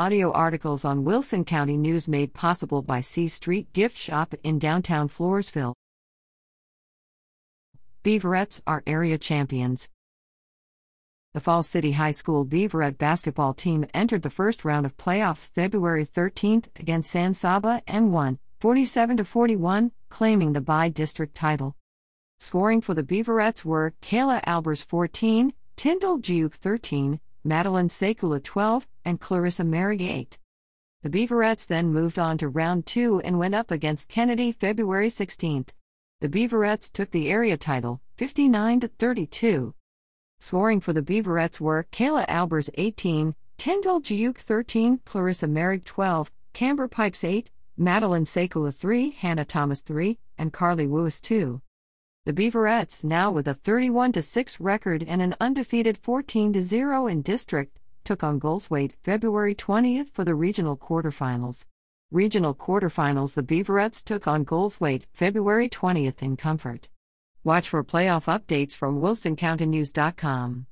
audio articles on Wilson County News made possible by C Street Gift Shop in downtown Floresville. Beaverettes are area champions. The Falls City High School Beaverette basketball team entered the first round of playoffs February 13th against San Saba and won 47 41, claiming the bi-district title. Scoring for the Beaverettes were Kayla Albers 14, Tyndall Giuk 13, Madeline Sekula 12, and Clarissa Merrick 8. The Beaverettes then moved on to round 2 and went up against Kenedy February 16th. The Beaverettes took the area title, 59 to 32. Scoring for the Beaverettes were Kayla Albers 18, Tyndall Giuk 13, Clarissa Merrick 12, Camber Pipes 8, Madeline Sekula 3, Hannah Thomas 3, and Carly Lewis 2. The Beaverettes, now with a 31 6 record and an undefeated 14 0 in district, took on Goldthwaite February 20th for the regional quarterfinals. Regional quarterfinals The Beaverettes took on Goldthwaite February 20th in Comfort. Watch for playoff updates from WilsonCountyNews.com.